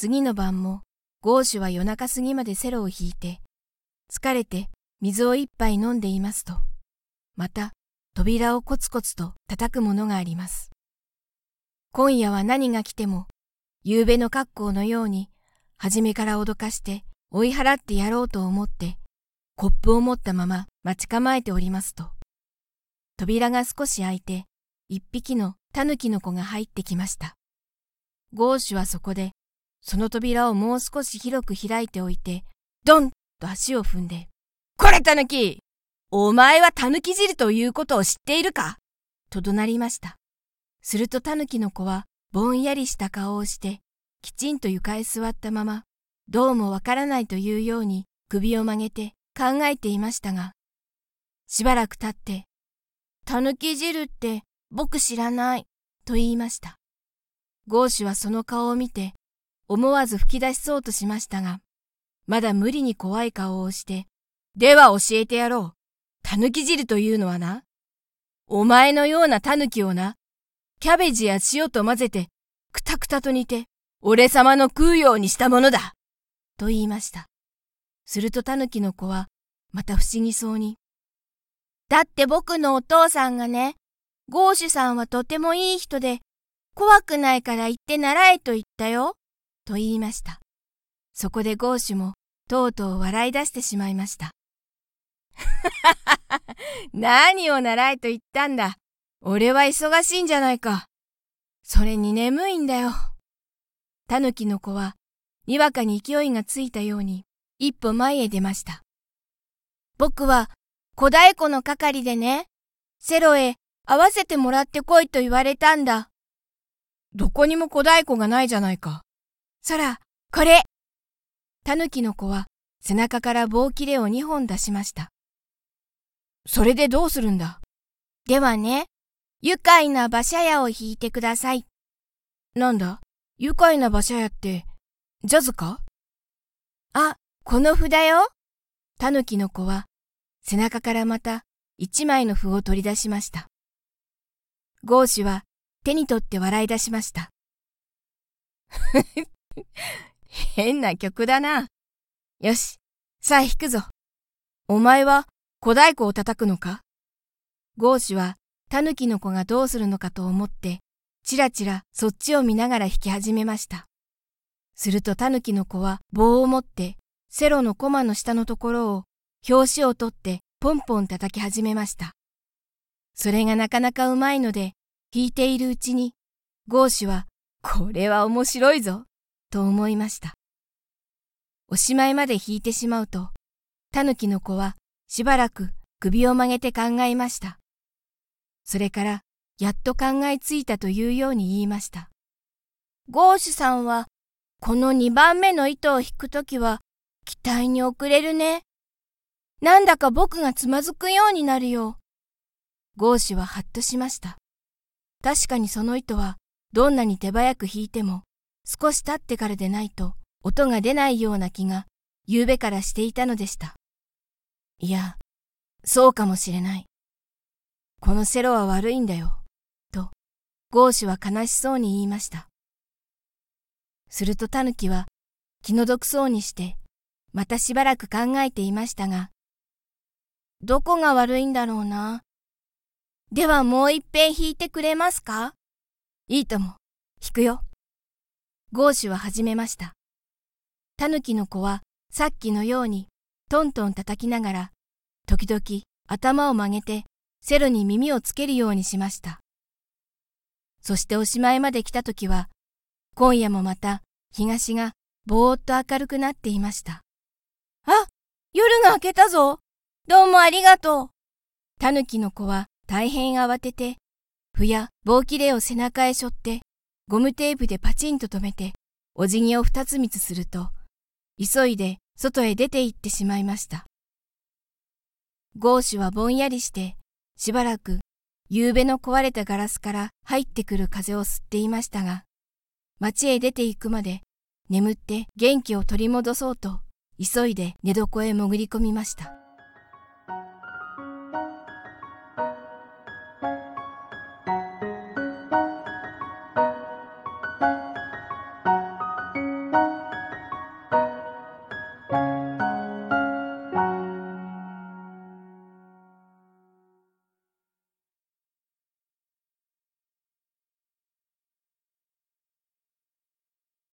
次の晩もゴーシュは夜中過ぎまでセロを引いて、疲れて水を一杯飲んでいますと、また扉をコツコツと叩くものがあります。今夜は何が来ても、夕べの格好のように、初めから脅かして追い払ってやろうと思って、コップを持ったまま待ち構えておりますと、扉が少し開いて、一匹のタヌキの子が入ってきました。ゴーシュはそこで、その扉をもう少し広く開いておいて、ドンと足を踏んで、これタヌキお前はタヌキ汁ということを知っているか？と怒鳴りました。するとタヌキの子はぼんやりした顔をして、きちんと床へ座ったまま、どうもわからないというように首を曲げて考えていましたが、しばらく経って、たぬき汁って僕知らない、と言いました。ゴーシュはその顔を見て、思わず吹き出しそうとしましたが、まだ無理に怖い顔をして、では教えてやろう。たぬき汁というのはな、お前のようなたぬきをな、キャベジや塩と混ぜて、くたくたと煮て、俺様の食うようにしたものだと言いました。するとタヌキの子は、また不思議そうに。だって僕のお父さんがね、ゴーシュさんはとてもいい人で、怖くないから行って習えと言ったよ、と言いました。そこでゴーシュも、とうとう笑い出してしまいました。何を習えと言ったんだ。俺は忙しいんじゃないか。それに眠いんだよ。タヌキの子は、にわかに勢いがついたように、一歩前へ出ました。僕は、小太鼓の係でね、セロへ合わせてもらってこいと言われたんだ。どこにも小太鼓がないじゃないか。そら、これ。タヌキの子は背中から棒切れを二本出しました。それでどうするんだ？ではね、愉快な馬車屋を弾いてください。なんだ？愉快な馬車屋って、ジャズか？あ、この札よ。タヌキの子は背中からまた一枚の符を取り出しました。ゴーシュは手に取って笑い出しました。変な曲だな。よし、さあ弾くぞ。お前は小太鼓を叩くのか？ゴーシュはタヌキの子がどうするのかと思って、ちらちらそっちを見ながら弾き始めました。するとタヌキの子は棒を持ってセロのコマの下のところを表紙を取ってポンポン叩き始めました。それがなかなかうまいので弾いているうちにゴーシュはこれは面白いぞと思いました。おしまいまで弾いてしまうとタヌキの子はしばらく首を曲げて考えました。それからやっと考えついたというように言いました。ゴーシュさんは、この2番目の糸を引くときは、期待に遅れるね。なんだか僕がつまずくようになるよ。ゴーシュははっとしました。確かにその糸は、どんなに手早く引いても、少し経ってからでないと、音が出ないような気が、夕べからしていたのでした。いや、そうかもしれない。このセロは悪いんだよ。と、ゴーシュは悲しそうに言いました。するとタヌキは気の毒そうにして、またしばらく考えていましたが、どこが悪いんだろうな。ではもう一遍弾いてくれますか？いいとも、弾くよ。ゴーシュは始めました。タヌキの子はさっきのようにトントン叩きながら、時々頭を曲げてセロに耳をつけるようにしました。そしておしまいまで来た時は、今夜もまた東がぼーっと明るくなっていました。あ夜が明けたぞどうもありがとうタヌキの子は大変慌てて、ふや棒切れを背中へ背負って、ゴムテープでパチンと止めて、お辞儀を二つ三つすると、急いで外へ出て行ってしまいました。ゴーシュはぼんやりしてしばらく夕べの壊れたガラスから入ってくる風を吸っていましたが、町へ出て行くまで眠って元気を取り戻そうと急いで寝床へ潜り込みました。